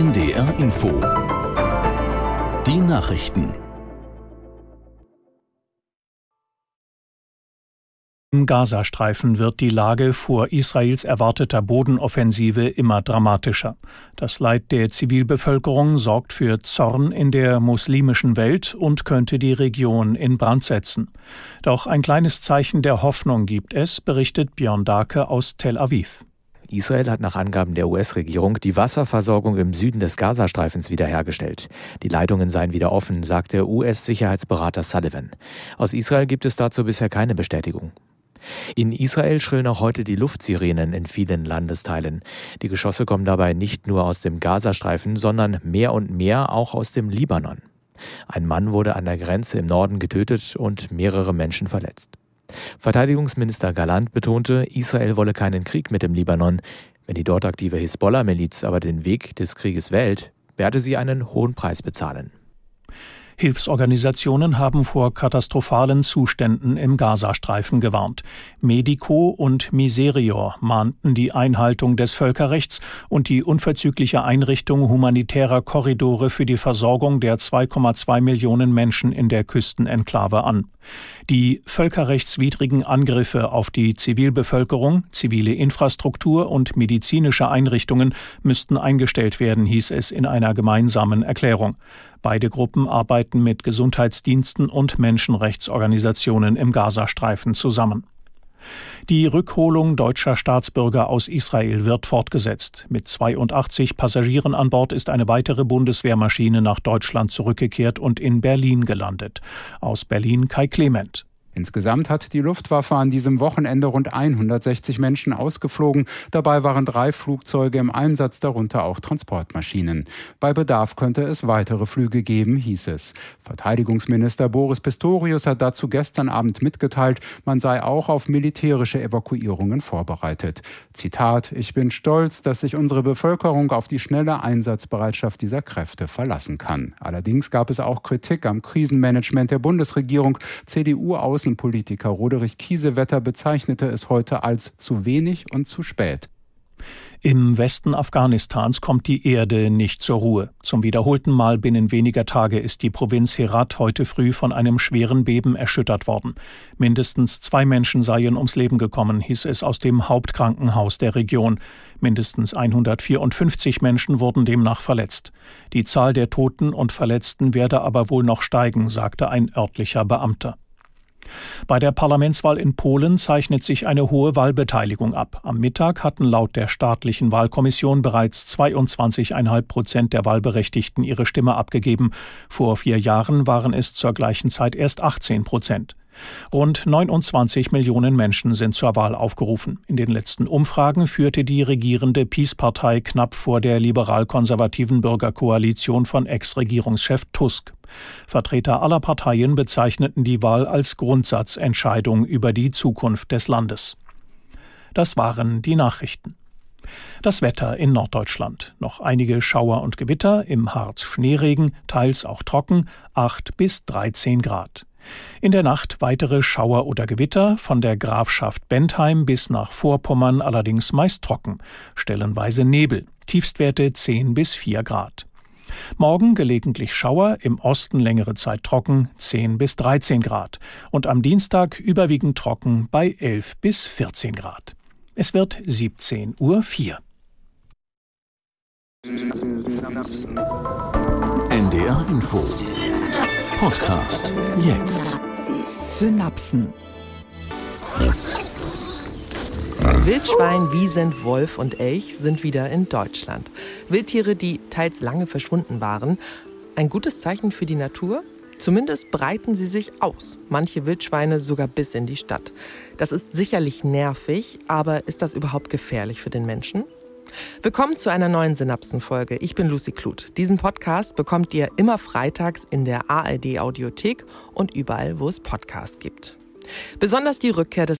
NDR Info. Die Nachrichten. Im Gazastreifen wird die Lage vor Israels erwarteter Bodenoffensive immer dramatischer. Das Leid der Zivilbevölkerung sorgt für Zorn in der muslimischen Welt und könnte die Region in Brand setzen. Doch ein kleines Zeichen der Hoffnung gibt es, berichtet Björn Dake aus Tel Aviv. Israel hat nach Angaben der US-Regierung die Wasserversorgung im Süden des Gazastreifens wiederhergestellt. Die Leitungen seien wieder offen, sagte US-Sicherheitsberater Sullivan. Aus Israel gibt es dazu bisher keine Bestätigung. In Israel schrillen auch heute die Luftsirenen in vielen Landesteilen. Die Geschosse kommen dabei nicht nur aus dem Gazastreifen, sondern mehr und mehr auch aus dem Libanon. Ein Mann wurde an der Grenze im Norden getötet und mehrere Menschen verletzt. Verteidigungsminister Galant betonte, Israel wolle keinen Krieg mit dem Libanon. Wenn die dort aktive Hisbollah-Miliz aber den Weg des Krieges wählt, werde sie einen hohen Preis bezahlen. Hilfsorganisationen haben vor katastrophalen Zuständen im Gazastreifen gewarnt. Medico und Miserior mahnten die Einhaltung des Völkerrechts und die unverzügliche Einrichtung humanitärer Korridore für die Versorgung der 2,2 Millionen Menschen in der Küstenenklave an. Die völkerrechtswidrigen Angriffe auf die Zivilbevölkerung, zivile Infrastruktur und medizinische Einrichtungen müssten eingestellt werden, hieß es in einer gemeinsamen Erklärung. Beide Gruppen arbeiten mit Gesundheitsdiensten und Menschenrechtsorganisationen im Gazastreifen zusammen. Die Rückholung deutscher Staatsbürger aus Israel wird fortgesetzt. Mit 82 Passagieren an Bord ist eine weitere Bundeswehrmaschine nach Deutschland zurückgekehrt und in Berlin gelandet. Aus Berlin Kai Clement. Insgesamt hat die Luftwaffe an diesem Wochenende rund 160 Menschen ausgeflogen. Dabei waren drei Flugzeuge im Einsatz, darunter auch Transportmaschinen. Bei Bedarf könnte es weitere Flüge geben, hieß es. Verteidigungsminister Boris Pistorius hat dazu gestern Abend mitgeteilt, man sei auch auf militärische Evakuierungen vorbereitet. Zitat, ich bin stolz, dass sich unsere Bevölkerung auf die schnelle Einsatzbereitschaft dieser Kräfte verlassen kann. Allerdings gab es auch Kritik am Krisenmanagement der Bundesregierung. CDU aus Außenpolitiker Roderich Kiesewetter bezeichnete es heute als zu wenig und zu spät. Im Westen Afghanistans kommt die Erde nicht zur Ruhe. Zum wiederholten Mal binnen weniger Tage ist die Provinz Herat heute früh von einem schweren Beben erschüttert worden. Mindestens zwei Menschen seien ums Leben gekommen, hieß es aus dem Hauptkrankenhaus der Region. Mindestens 154 Menschen wurden demnach verletzt. Die Zahl der Toten und Verletzten werde aber wohl noch steigen, sagte ein örtlicher Beamter. Bei der Parlamentswahl in Polen zeichnet sich eine hohe Wahlbeteiligung ab. Am Mittag hatten laut der staatlichen Wahlkommission bereits 22,5 Prozent der Wahlberechtigten ihre Stimme abgegeben. Vor vier Jahren waren es zur gleichen Zeit erst 18 Prozent. Rund 29 Millionen Menschen sind zur Wahl aufgerufen. In den letzten Umfragen führte die regierende Peace-Partei knapp vor der liberal-konservativen Bürgerkoalition von Ex-Regierungschef Tusk. Vertreter aller Parteien bezeichneten die Wahl als Grundsatzentscheidung über die Zukunft des Landes. Das waren die Nachrichten. Das Wetter in Norddeutschland. Noch einige Schauer und Gewitter, im Harz Schneeregen, teils auch trocken, 8 bis 13 Grad. In der Nacht weitere Schauer oder Gewitter, von der Grafschaft Bentheim bis nach Vorpommern allerdings meist trocken, stellenweise Nebel, Tiefstwerte 10 bis 4 Grad. Morgen gelegentlich Schauer, im Osten längere Zeit trocken, 10 bis 13 Grad und am Dienstag überwiegend trocken bei 11 bis 14 Grad. Es wird 17.04 Uhr. NDR Info Podcast jetzt. Synapsen. Wildschwein, Wiesent, Wolf und Elch sind wieder in Deutschland. Wildtiere, die teils lange verschwunden waren. Ein gutes Zeichen für die Natur? Zumindest breiten sie sich aus. Manche Wildschweine sogar bis in die Stadt. Das ist sicherlich nervig, aber ist das überhaupt gefährlich für den Menschen? Willkommen zu einer neuen Synapsenfolge. Ich bin Lucy Kluth. Diesen Podcast bekommt ihr immer freitags in der ARD Audiothek und überall, wo es Podcasts gibt. Besonders die Rückkehr des